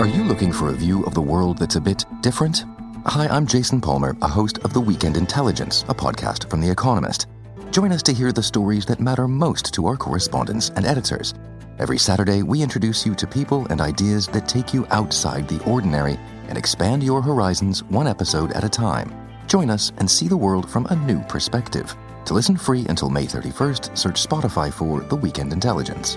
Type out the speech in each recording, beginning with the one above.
Are you looking for a view of the world that's a bit different? Hi, I'm Jason Palmer, a host of The Weekend Intelligence, a podcast from The Economist. Join us to hear the stories that matter most to our correspondents and editors. Every Saturday, we introduce you to people and ideas that take you outside the ordinary and expand your horizons one episode at a time. Join us and see the world from a new perspective. To listen free until May 31st, search Spotify for The Weekend Intelligence.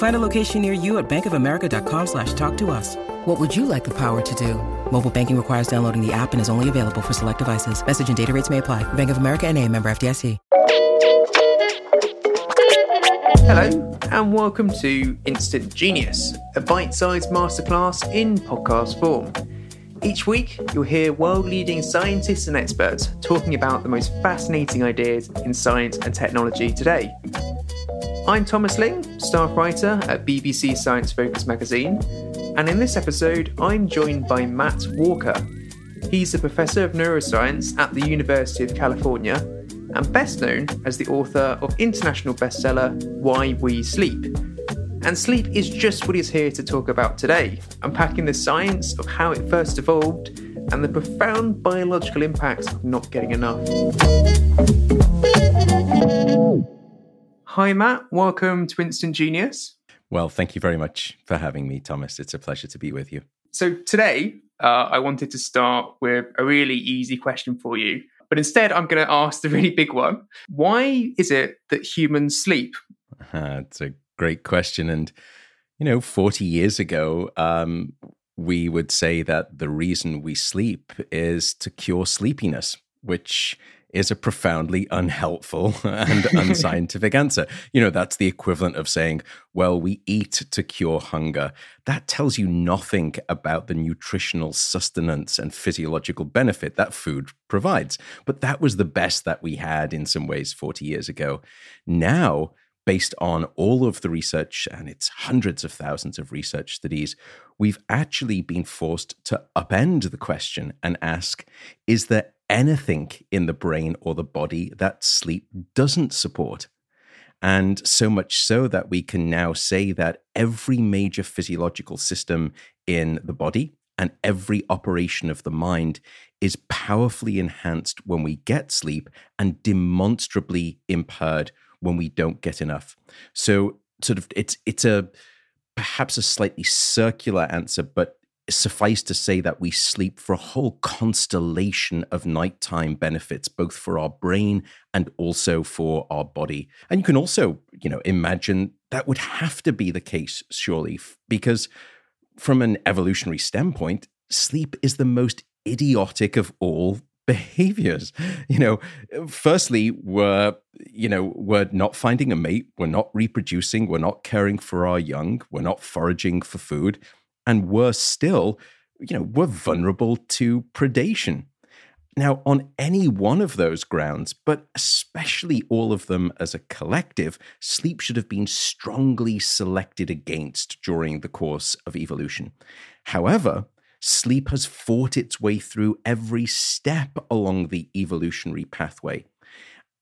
Find a location near you at bankofamerica.com slash talk to us. What would you like the power to do? Mobile banking requires downloading the app and is only available for select devices. Message and data rates may apply. Bank of America and a member FDIC. Hello, and welcome to Instant Genius, a bite sized masterclass in podcast form. Each week, you'll hear world leading scientists and experts talking about the most fascinating ideas in science and technology today. I'm Thomas Ling, staff writer at BBC Science Focus magazine, and in this episode, I'm joined by Matt Walker. He's a professor of neuroscience at the University of California and best known as the author of international bestseller Why We Sleep. And sleep is just what he's here to talk about today, unpacking the science of how it first evolved and the profound biological impacts of not getting enough. Hi, Matt. Welcome to Instant Genius. Well, thank you very much for having me, Thomas. It's a pleasure to be with you. So, today, uh, I wanted to start with a really easy question for you. But instead, I'm going to ask the really big one. Why is it that humans sleep? Uh, it's a great question. And, you know, 40 years ago, um, we would say that the reason we sleep is to cure sleepiness, which is a profoundly unhelpful and unscientific answer. You know, that's the equivalent of saying, well, we eat to cure hunger. That tells you nothing about the nutritional sustenance and physiological benefit that food provides. But that was the best that we had in some ways 40 years ago. Now, based on all of the research, and it's hundreds of thousands of research studies, we've actually been forced to upend the question and ask is there anything in the brain or the body that sleep doesn't support? And so much so that we can now say that every major physiological system in the body and every operation of the mind is powerfully enhanced when we get sleep and demonstrably impaired when we don't get enough. So sort of it's it's a perhaps a slightly circular answer, but suffice to say that we sleep for a whole constellation of nighttime benefits, both for our brain and also for our body. And you can also, you know, imagine that would have to be the case, surely, because from an evolutionary standpoint, sleep is the most idiotic of all behaviors you know firstly we're you know we're not finding a mate we're not reproducing we're not caring for our young we're not foraging for food and worse still, you know, we're vulnerable to predation. Now, on any one of those grounds, but especially all of them as a collective, sleep should have been strongly selected against during the course of evolution. However, sleep has fought its way through every step along the evolutionary pathway.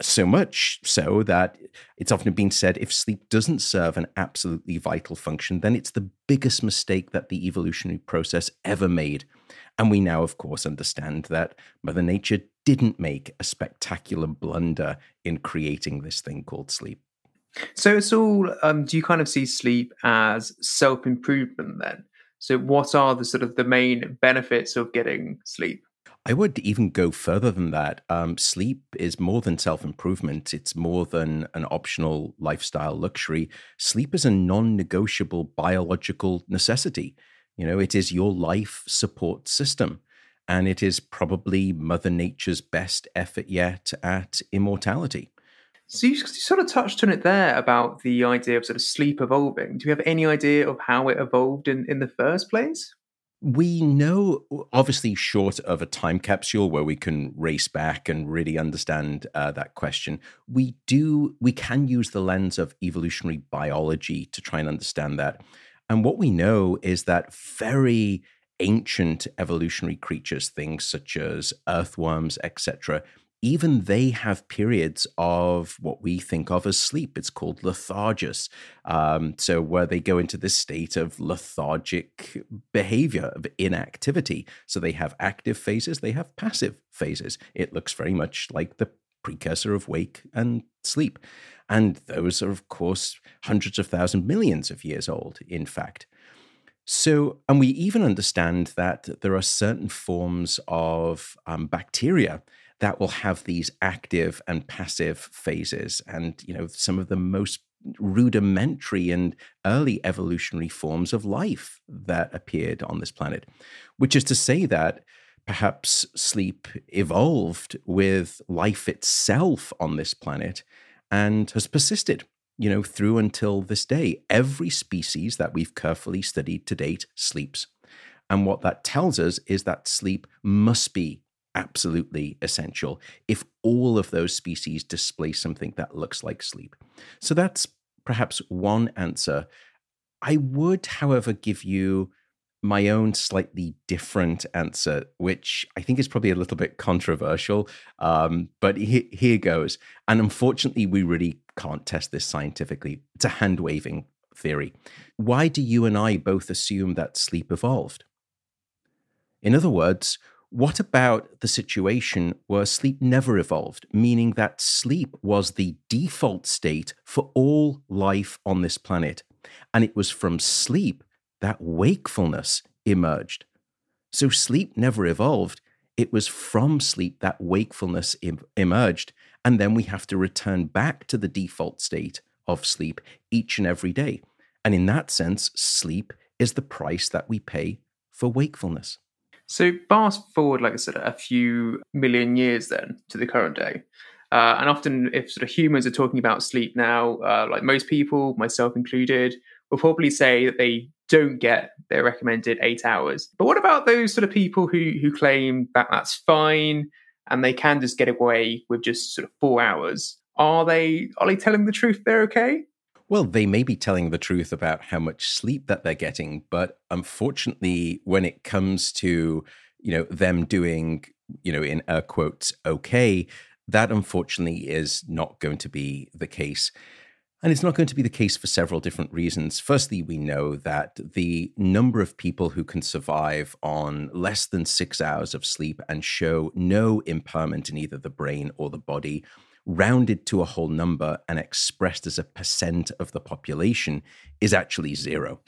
So much so that it's often been said if sleep doesn't serve an absolutely vital function, then it's the biggest mistake that the evolutionary process ever made. And we now, of course, understand that Mother Nature didn't make a spectacular blunder in creating this thing called sleep. So it's all. Um, do you kind of see sleep as self improvement then? So what are the sort of the main benefits of getting sleep? I would even go further than that. Um, sleep is more than self improvement, it's more than an optional lifestyle luxury. Sleep is a non negotiable biological necessity. You know, it is your life support system, and it is probably Mother Nature's best effort yet at immortality. So you, sort of touched on it there about the idea of sort of sleep evolving. Do you have any idea of how it evolved in, in the first place? We know, obviously, short of a time capsule where we can race back and really understand uh, that question, we do we can use the lens of evolutionary biology to try and understand that. And what we know is that very ancient evolutionary creatures, things such as earthworms, etc., even they have periods of what we think of as sleep. It's called lethargus. Um, so, where they go into this state of lethargic behavior, of inactivity. So, they have active phases, they have passive phases. It looks very much like the precursor of wake and sleep. And those are, of course, hundreds of thousands, millions of years old, in fact. So, and we even understand that there are certain forms of um, bacteria that will have these active and passive phases. And, you know, some of the most rudimentary and early evolutionary forms of life that appeared on this planet, which is to say that perhaps sleep evolved with life itself on this planet and has persisted you know through until this day every species that we've carefully studied to date sleeps and what that tells us is that sleep must be absolutely essential if all of those species display something that looks like sleep. So that's perhaps one answer. I would, however, give you my own slightly different answer, which I think is probably a little bit controversial, um, but he- here goes. And unfortunately, we really can't test this scientifically. It's a hand waving theory. Why do you and I both assume that sleep evolved? In other words, what about the situation where sleep never evolved, meaning that sleep was the default state for all life on this planet? And it was from sleep that wakefulness emerged. So sleep never evolved. It was from sleep that wakefulness em- emerged. And then we have to return back to the default state of sleep each and every day. And in that sense, sleep is the price that we pay for wakefulness. So fast forward, like I said, a few million years then to the current day. Uh, and often, if sort of humans are talking about sleep now, uh, like most people, myself included, will probably say that they don't get their recommended eight hours. But what about those sort of people who who claim that that's fine and they can just get away with just sort of four hours? Are they are they telling the truth? They're okay. Well, they may be telling the truth about how much sleep that they're getting, but unfortunately, when it comes to you know them doing you know in air quotes okay, that unfortunately is not going to be the case. And it's not going to be the case for several different reasons. Firstly, we know that the number of people who can survive on less than six hours of sleep and show no impairment in either the brain or the body rounded to a whole number and expressed as a percent of the population is actually zero.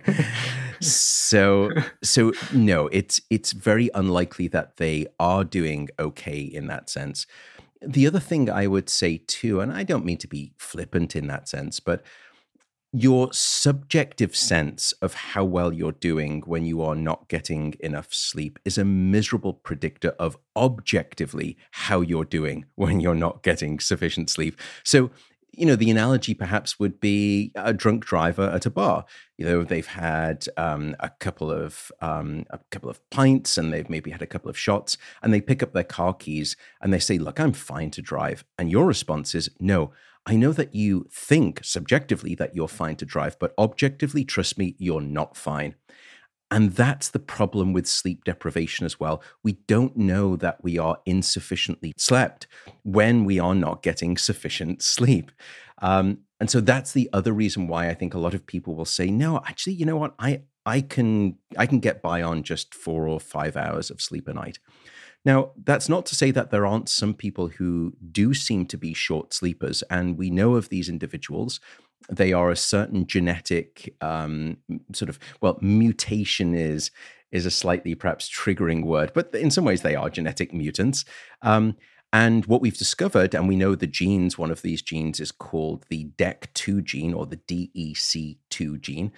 so so no, it's it's very unlikely that they are doing okay in that sense. The other thing I would say too, and I don't mean to be flippant in that sense, but your subjective sense of how well you're doing when you are not getting enough sleep is a miserable predictor of objectively how you're doing when you're not getting sufficient sleep. So, you know, the analogy perhaps would be a drunk driver at a bar. You know, they've had um, a couple of um, a couple of pints, and they've maybe had a couple of shots, and they pick up their car keys and they say, "Look, I'm fine to drive," and your response is, "No, I know that you think subjectively that you're fine to drive, but objectively, trust me, you're not fine. And that's the problem with sleep deprivation as well. We don't know that we are insufficiently slept when we are not getting sufficient sleep. Um, and so that's the other reason why I think a lot of people will say, no, actually, you know what? I, I can I can get by on just four or five hours of sleep a night. Now, that's not to say that there aren't some people who do seem to be short sleepers, and we know of these individuals. They are a certain genetic um, sort of well, mutation is is a slightly perhaps triggering word, but in some ways they are genetic mutants. Um, and what we've discovered, and we know the genes, one of these genes is called the DEC2 gene or the DEC2 gene.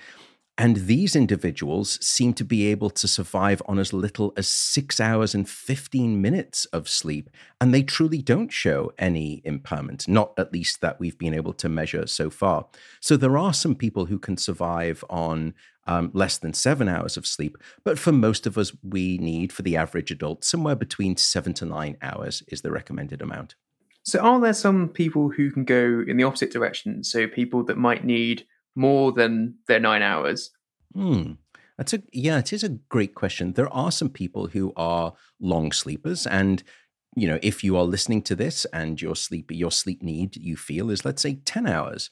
And these individuals seem to be able to survive on as little as six hours and 15 minutes of sleep. And they truly don't show any impairment, not at least that we've been able to measure so far. So there are some people who can survive on um, less than seven hours of sleep. But for most of us, we need, for the average adult, somewhere between seven to nine hours is the recommended amount. So, are there some people who can go in the opposite direction? So, people that might need more than their nine hours? Hmm. That's a yeah, it is a great question. There are some people who are long sleepers, and you know, if you are listening to this and your sleep your sleep need you feel is let's say ten hours,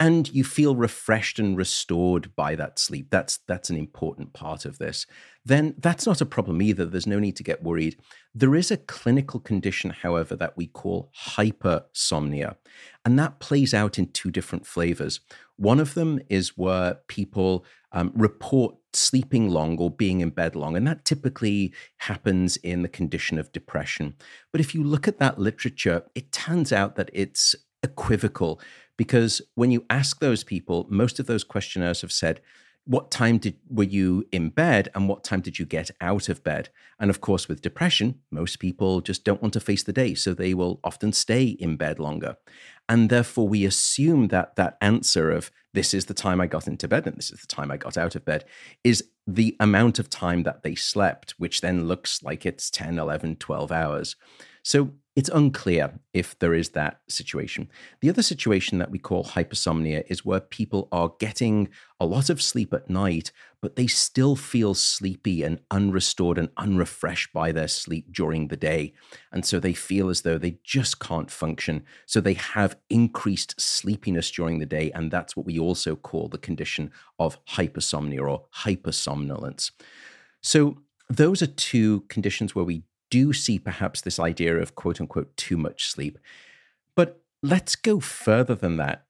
and you feel refreshed and restored by that sleep. That's that's an important part of this. Then that's not a problem either. There's no need to get worried. There is a clinical condition, however, that we call hypersomnia, and that plays out in two different flavors. One of them is where people um, report sleeping long or being in bed long, and that typically happens in the condition of depression. But if you look at that literature, it turns out that it's equivocal because when you ask those people, most of those questionnaires have said, what time did were you in bed and what time did you get out of bed? And of course with depression most people just don't want to face the day so they will often stay in bed longer. And therefore we assume that that answer of this is the time i got into bed and this is the time i got out of bed is the amount of time that they slept which then looks like it's 10 11 12 hours so it's unclear if there is that situation. The other situation that we call hypersomnia is where people are getting a lot of sleep at night, but they still feel sleepy and unrestored and unrefreshed by their sleep during the day. And so they feel as though they just can't function. So they have increased sleepiness during the day. And that's what we also call the condition of hypersomnia or hypersomnolence. So those are two conditions where we do see perhaps this idea of quote unquote too much sleep. But let's go further than that.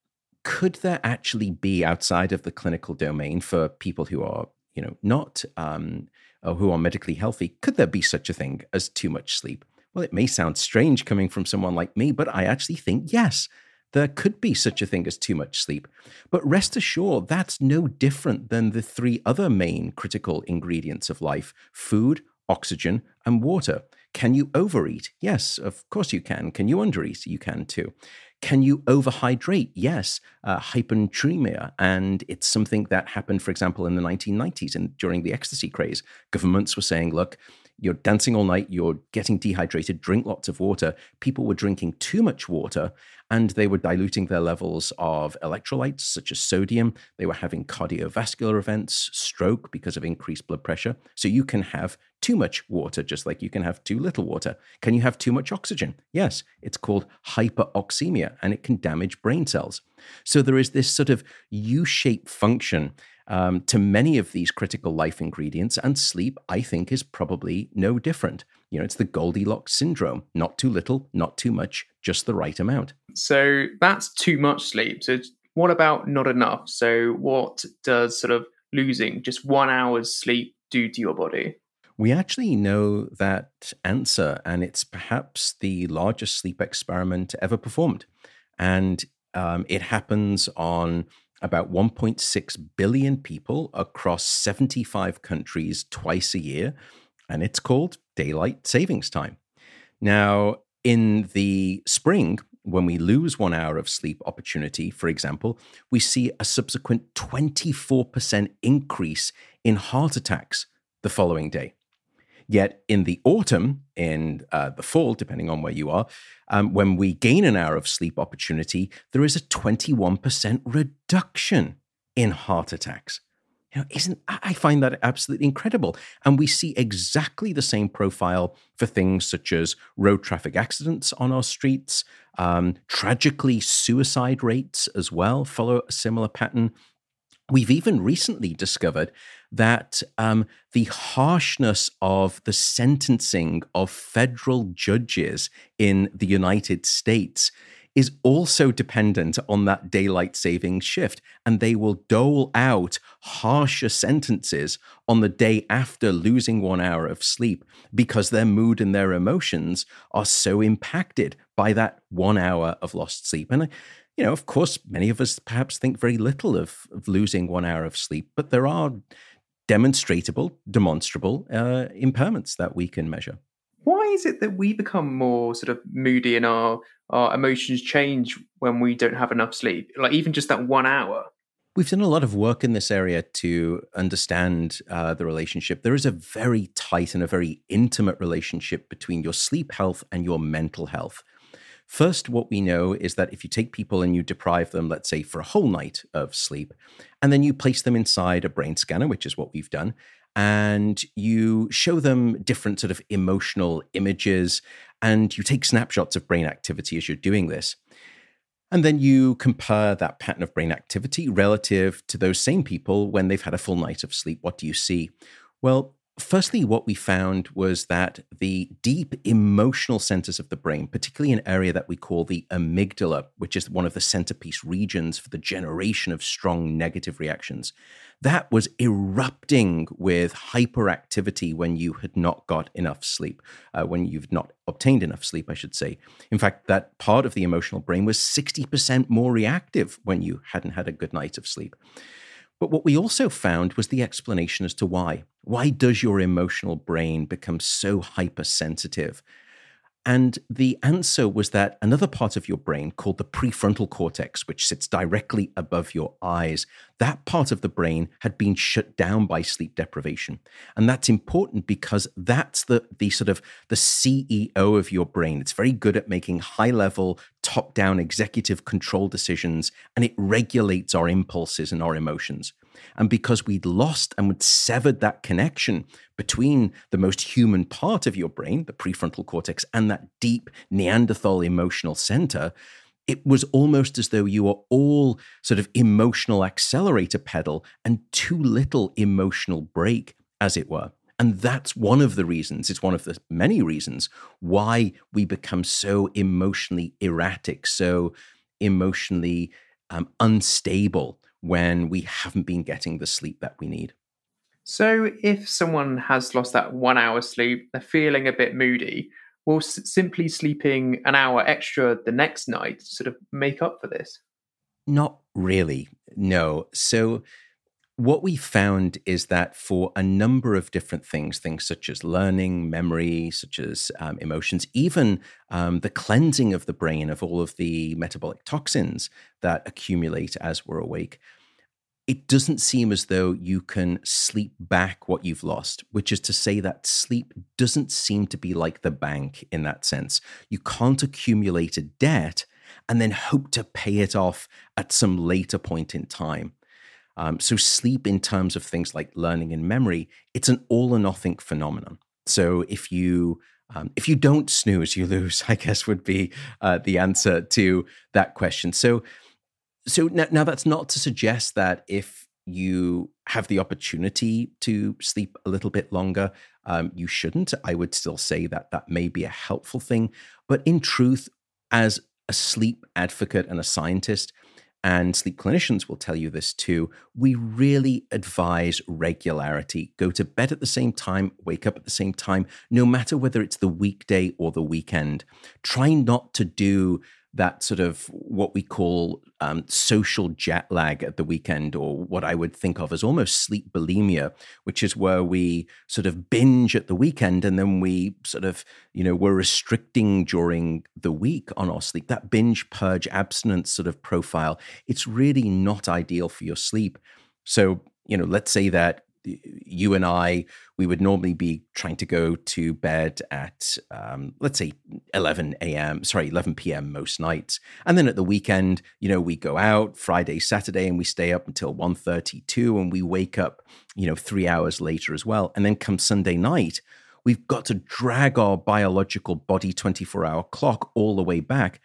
Could there actually be outside of the clinical domain for people who are, you know, not um, who are medically healthy? Could there be such a thing as too much sleep? Well, it may sound strange coming from someone like me, but I actually think yes, there could be such a thing as too much sleep. But rest assured, that's no different than the three other main critical ingredients of life food, oxygen, and water. Can you overeat? Yes, of course you can. Can you undereat? You can too. Can you overhydrate? Yes, uh, hyponatremia. And it's something that happened, for example, in the 1990s and during the ecstasy craze. Governments were saying, look, you're dancing all night, you're getting dehydrated, drink lots of water. People were drinking too much water and they were diluting their levels of electrolytes such as sodium. They were having cardiovascular events, stroke because of increased blood pressure. So you can have too much water, just like you can have too little water. Can you have too much oxygen? Yes, it's called hyperoxemia and it can damage brain cells. So there is this sort of U shaped function um, to many of these critical life ingredients, and sleep, I think, is probably no different. You know, it's the Goldilocks syndrome not too little, not too much, just the right amount. So that's too much sleep. So, what about not enough? So, what does sort of losing just one hour's sleep do to your body? We actually know that answer, and it's perhaps the largest sleep experiment ever performed. And um, it happens on about 1.6 billion people across 75 countries twice a year, and it's called daylight savings time. Now, in the spring, when we lose one hour of sleep opportunity, for example, we see a subsequent 24% increase in heart attacks the following day. Yet in the autumn, in uh, the fall, depending on where you are, um, when we gain an hour of sleep opportunity, there is a 21% reduction in heart attacks. You know, isn't I find that absolutely incredible. And we see exactly the same profile for things such as road traffic accidents on our streets. Um, tragically, suicide rates as well follow a similar pattern. We've even recently discovered that um, the harshness of the sentencing of federal judges in the United States is also dependent on that daylight saving shift. And they will dole out harsher sentences on the day after losing one hour of sleep because their mood and their emotions are so impacted by that one hour of lost sleep. And, you know, of course, many of us perhaps think very little of, of losing one hour of sleep, but there are demonstrable, demonstrable uh, impairments that we can measure why is it that we become more sort of moody and our our emotions change when we don't have enough sleep like even just that one hour We've done a lot of work in this area to understand uh, the relationship. There is a very tight and a very intimate relationship between your sleep health and your mental health. First, what we know is that if you take people and you deprive them, let's say, for a whole night of sleep, and then you place them inside a brain scanner, which is what we've done, and you show them different sort of emotional images and you take snapshots of brain activity as you're doing this. And then you compare that pattern of brain activity relative to those same people when they've had a full night of sleep. What do you see? Well, Firstly, what we found was that the deep emotional centers of the brain, particularly an area that we call the amygdala, which is one of the centerpiece regions for the generation of strong negative reactions, that was erupting with hyperactivity when you had not got enough sleep, uh, when you've not obtained enough sleep, I should say. In fact, that part of the emotional brain was 60% more reactive when you hadn't had a good night of sleep. But what we also found was the explanation as to why. Why does your emotional brain become so hypersensitive? And the answer was that another part of your brain called the prefrontal cortex, which sits directly above your eyes, that part of the brain had been shut down by sleep deprivation. And that's important because that's the, the sort of the CEO of your brain. It's very good at making high level, top down executive control decisions, and it regulates our impulses and our emotions. And because we'd lost and we'd severed that connection between the most human part of your brain, the prefrontal cortex, and that deep Neanderthal emotional center, it was almost as though you were all sort of emotional accelerator pedal and too little emotional brake, as it were. And that's one of the reasons, it's one of the many reasons why we become so emotionally erratic, so emotionally um, unstable when we haven't been getting the sleep that we need. So, if someone has lost that one hour sleep, they're feeling a bit moody, will s- simply sleeping an hour extra the next night sort of make up for this? Not really, no. So, what we found is that for a number of different things, things such as learning, memory, such as um, emotions, even um, the cleansing of the brain of all of the metabolic toxins that accumulate as we're awake, it doesn't seem as though you can sleep back what you've lost, which is to say that sleep doesn't seem to be like the bank in that sense. You can't accumulate a debt and then hope to pay it off at some later point in time. Um, so, sleep, in terms of things like learning and memory, it's an all or nothing phenomenon. So, if you um, if you don't snooze, you lose. I guess would be uh, the answer to that question. So, so now, now that's not to suggest that if you have the opportunity to sleep a little bit longer, um, you shouldn't. I would still say that that may be a helpful thing. But in truth, as a sleep advocate and a scientist, and sleep clinicians will tell you this too, we really advise regularity. Go to bed at the same time, wake up at the same time, no matter whether it's the weekday or the weekend. Try not to do that sort of what we call um, social jet lag at the weekend, or what I would think of as almost sleep bulimia, which is where we sort of binge at the weekend and then we sort of, you know, we're restricting during the week on our sleep. That binge purge abstinence sort of profile, it's really not ideal for your sleep. So, you know, let's say that you and I, we would normally be trying to go to bed at, um, let's say, 11 a.m., sorry, 11 p.m. most nights. And then at the weekend, you know, we go out Friday, Saturday, and we stay up until 1.32 and we wake up, you know, three hours later as well. And then come Sunday night, we've got to drag our biological body 24 hour clock all the way back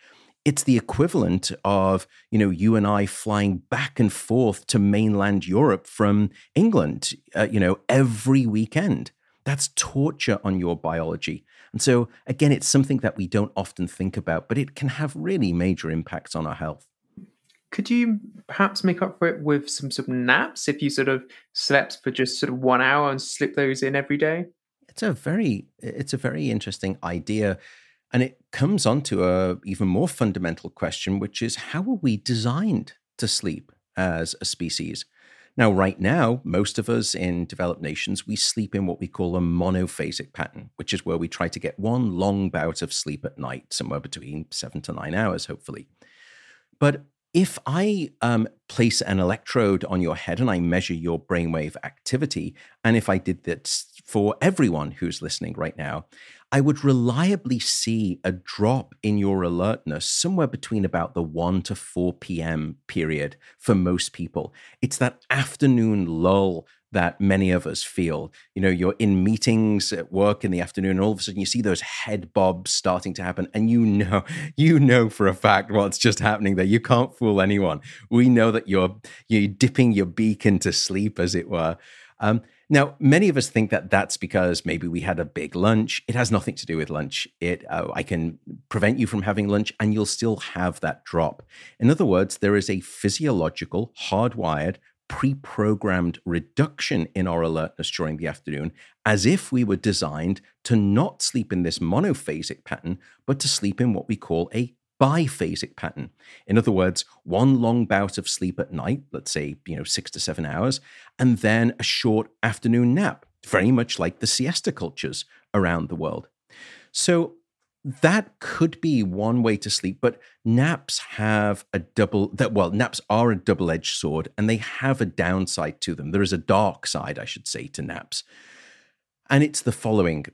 it's the equivalent of you know you and I flying back and forth to mainland Europe from England, uh, you know, every weekend. That's torture on your biology. And so again, it's something that we don't often think about, but it can have really major impacts on our health. Could you perhaps make up for it with some sort of naps if you sort of slept for just sort of one hour and slip those in every day? It's a very it's a very interesting idea. And it comes on to a even more fundamental question, which is how are we designed to sleep as a species? Now, right now, most of us in developed nations, we sleep in what we call a monophasic pattern, which is where we try to get one long bout of sleep at night, somewhere between seven to nine hours, hopefully. But if I um, place an electrode on your head and I measure your brainwave activity, and if I did that for everyone who's listening right now, I would reliably see a drop in your alertness somewhere between about the 1 to 4 p.m. period for most people. It's that afternoon lull that many of us feel. You know, you're in meetings at work in the afternoon, and all of a sudden you see those head bobs starting to happen, and you know, you know for a fact what's just happening there. You can't fool anyone. We know that you're you're dipping your beak into sleep, as it were. Um, now, many of us think that that's because maybe we had a big lunch. It has nothing to do with lunch. It uh, I can prevent you from having lunch, and you'll still have that drop. In other words, there is a physiological, hardwired, pre-programmed reduction in our alertness during the afternoon, as if we were designed to not sleep in this monophasic pattern, but to sleep in what we call a biphasic pattern. In other words, one long bout of sleep at night, let's say, you know, six to seven hours, and then a short afternoon nap, very much like the siesta cultures around the world. So that could be one way to sleep, but naps have a double that well, naps are a double-edged sword and they have a downside to them. There is a dark side, I should say, to naps. And it's the following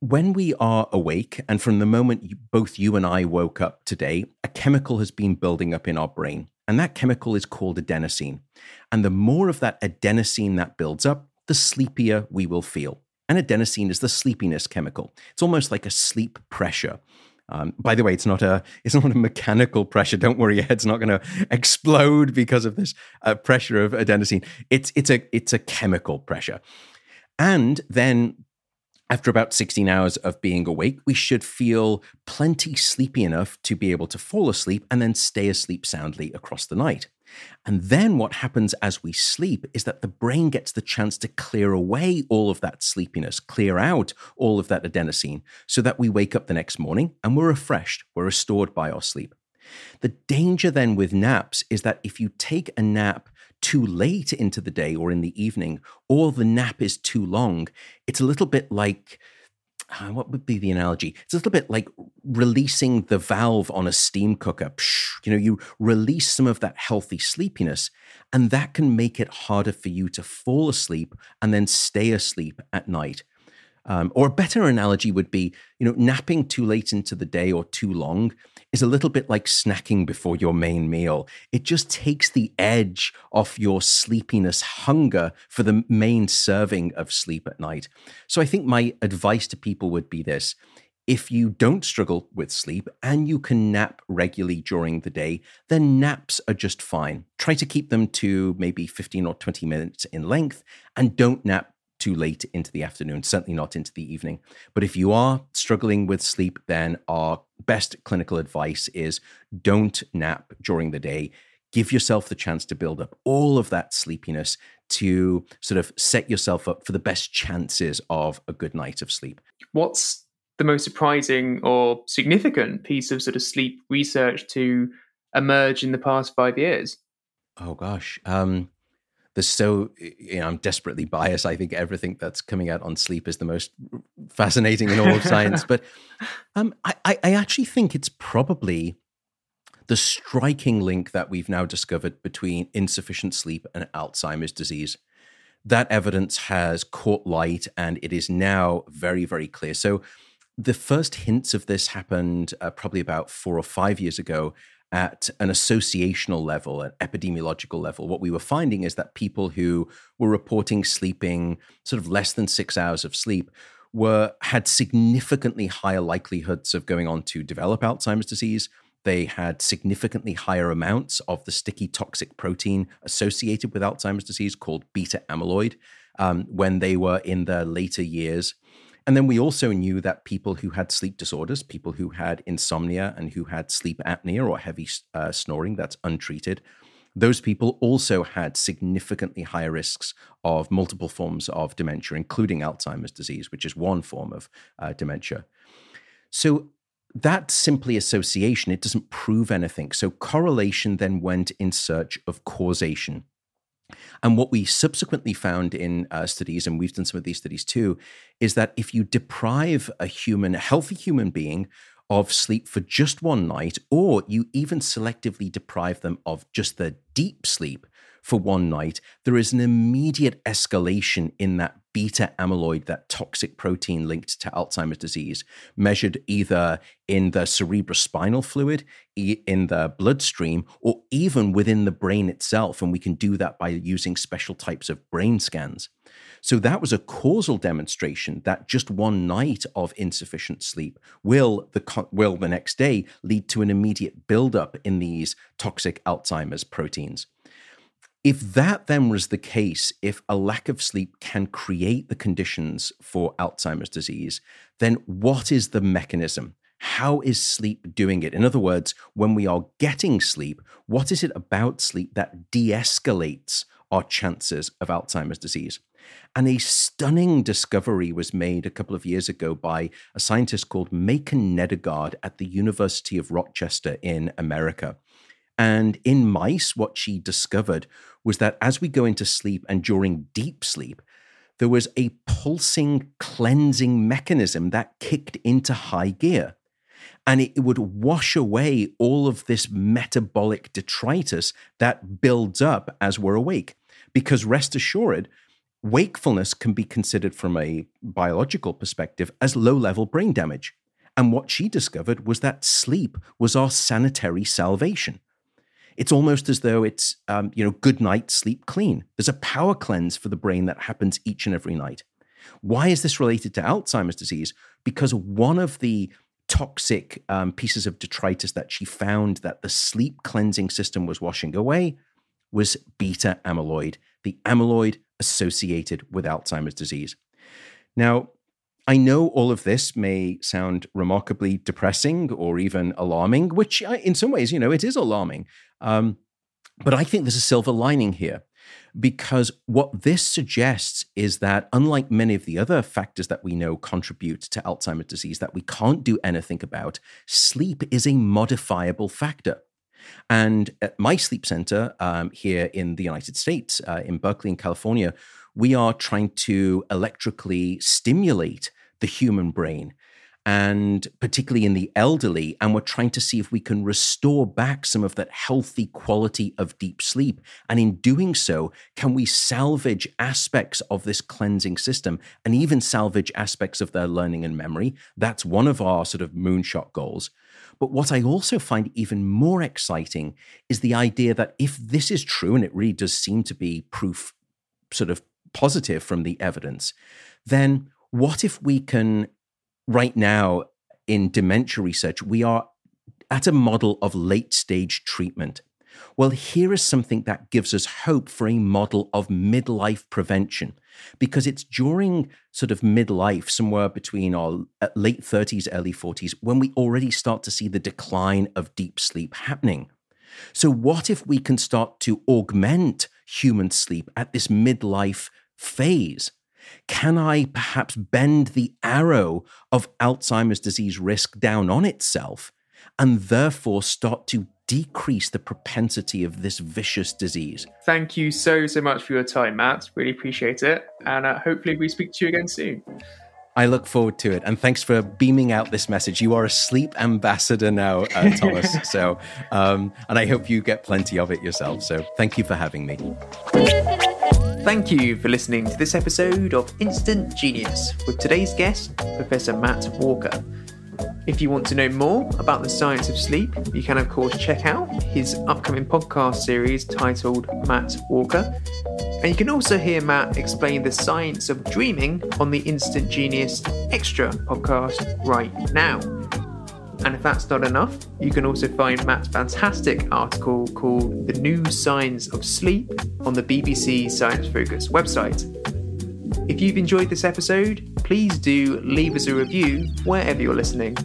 when we are awake, and from the moment you, both you and I woke up today, a chemical has been building up in our brain. And that chemical is called adenosine. And the more of that adenosine that builds up, the sleepier we will feel. And adenosine is the sleepiness chemical. It's almost like a sleep pressure. Um, by the way, it's not a it's not a mechanical pressure. Don't worry, your head's not going to explode because of this uh, pressure of adenosine. It's it's a it's a chemical pressure, and then after about 16 hours of being awake, we should feel plenty sleepy enough to be able to fall asleep and then stay asleep soundly across the night. And then what happens as we sleep is that the brain gets the chance to clear away all of that sleepiness, clear out all of that adenosine, so that we wake up the next morning and we're refreshed, we're restored by our sleep. The danger then with naps is that if you take a nap too late into the day or in the evening, or the nap is too long, it's a little bit like uh, what would be the analogy? It's a little bit like releasing the valve on a steam cooker. Psh, you know, you release some of that healthy sleepiness, and that can make it harder for you to fall asleep and then stay asleep at night. Um, or a better analogy would be, you know, napping too late into the day or too long is a little bit like snacking before your main meal. It just takes the edge off your sleepiness hunger for the main serving of sleep at night. So I think my advice to people would be this. If you don't struggle with sleep and you can nap regularly during the day, then naps are just fine. Try to keep them to maybe 15 or 20 minutes in length and don't nap too late into the afternoon, certainly not into the evening. But if you are struggling with sleep, then our best clinical advice is don't nap during the day. Give yourself the chance to build up all of that sleepiness to sort of set yourself up for the best chances of a good night of sleep. What's the most surprising or significant piece of sort of sleep research to emerge in the past five years? Oh gosh. Um, there's so you know I'm desperately biased. I think everything that's coming out on sleep is the most fascinating in all of science. But um, I, I actually think it's probably the striking link that we've now discovered between insufficient sleep and Alzheimer's disease. that evidence has caught light and it is now very, very clear. So, the first hints of this happened uh, probably about four or five years ago at an associational level, an epidemiological level. What we were finding is that people who were reporting sleeping sort of less than six hours of sleep were had significantly higher likelihoods of going on to develop Alzheimer's disease. They had significantly higher amounts of the sticky toxic protein associated with Alzheimer's disease called beta amyloid um, when they were in their later years. And then we also knew that people who had sleep disorders, people who had insomnia and who had sleep apnea or heavy uh, snoring that's untreated, those people also had significantly higher risks of multiple forms of dementia, including Alzheimer's disease, which is one form of uh, dementia. So that simply association, it doesn't prove anything. So correlation then went in search of causation. And what we subsequently found in uh, studies, and we've done some of these studies too, is that if you deprive a human, a healthy human being, of sleep for just one night, or you even selectively deprive them of just the deep sleep for one night, there is an immediate escalation in that beta amyloid, that toxic protein linked to Alzheimer's disease, measured either in the cerebrospinal fluid, in the bloodstream, or even within the brain itself. And we can do that by using special types of brain scans. So that was a causal demonstration that just one night of insufficient sleep will the will the next day lead to an immediate buildup in these toxic Alzheimer's proteins. If that then was the case, if a lack of sleep can create the conditions for Alzheimer's disease, then what is the mechanism? How is sleep doing it? In other words, when we are getting sleep, what is it about sleep that de escalates our chances of Alzheimer's disease? And a stunning discovery was made a couple of years ago by a scientist called Maiken Nedergaard at the University of Rochester in America. And in mice, what she discovered was that as we go into sleep and during deep sleep, there was a pulsing cleansing mechanism that kicked into high gear. And it would wash away all of this metabolic detritus that builds up as we're awake. Because rest assured, wakefulness can be considered from a biological perspective as low level brain damage. And what she discovered was that sleep was our sanitary salvation. It's almost as though it's, um, you know, good night, sleep clean. There's a power cleanse for the brain that happens each and every night. Why is this related to Alzheimer's disease? Because one of the toxic um, pieces of detritus that she found that the sleep cleansing system was washing away was beta amyloid, the amyloid associated with Alzheimer's disease. Now, I know all of this may sound remarkably depressing or even alarming, which in some ways, you know, it is alarming. Um, but I think there's a silver lining here because what this suggests is that, unlike many of the other factors that we know contribute to Alzheimer's disease that we can't do anything about, sleep is a modifiable factor. And at my sleep center um, here in the United States, uh, in Berkeley, in California, we are trying to electrically stimulate the human brain and particularly in the elderly. And we're trying to see if we can restore back some of that healthy quality of deep sleep. And in doing so, can we salvage aspects of this cleansing system and even salvage aspects of their learning and memory? That's one of our sort of moonshot goals. But what I also find even more exciting is the idea that if this is true, and it really does seem to be proof sort of positive from the evidence, then what if we can, right now in dementia research, we are at a model of late stage treatment? Well, here is something that gives us hope for a model of midlife prevention because it's during sort of midlife, somewhere between our uh, late 30s, early 40s, when we already start to see the decline of deep sleep happening. So, what if we can start to augment human sleep at this midlife phase? Can I perhaps bend the arrow of Alzheimer's disease risk down on itself and therefore start to decrease the propensity of this vicious disease. Thank you so, so much for your time, Matt. Really appreciate it. And uh, hopefully, we speak to you again soon. I look forward to it. And thanks for beaming out this message. You are a sleep ambassador now, uh, Thomas. so, um, and I hope you get plenty of it yourself. So, thank you for having me. Thank you for listening to this episode of Instant Genius with today's guest, Professor Matt Walker. If you want to know more about the science of sleep, you can, of course, check out his upcoming podcast series titled Matt Walker. And you can also hear Matt explain the science of dreaming on the Instant Genius Extra podcast right now. And if that's not enough, you can also find Matt's fantastic article called The New Science of Sleep on the BBC Science Focus website. If you've enjoyed this episode, please do leave us a review wherever you're listening.